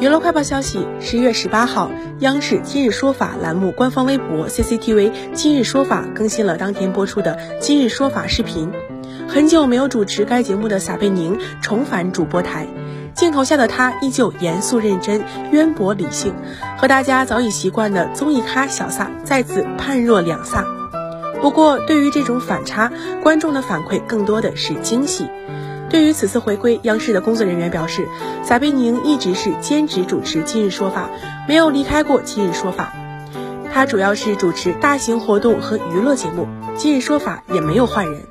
娱乐快报消息：十一月十八号，央视《今日说法》栏目官方微博 CCTV《今日说法》更新了当天播出的《今日说法》视频。很久没有主持该节目的撒贝宁重返主播台，镜头下的他依旧严肃认真、渊博理性，和大家早已习惯的综艺咖小撒再次判若两撒。不过，对于这种反差，观众的反馈更多的是惊喜。对于此次回归，央视的工作人员表示，撒贝宁一直是兼职主持《今日说法》，没有离开过《今日说法》。他主要是主持大型活动和娱乐节目，《今日说法》也没有换人。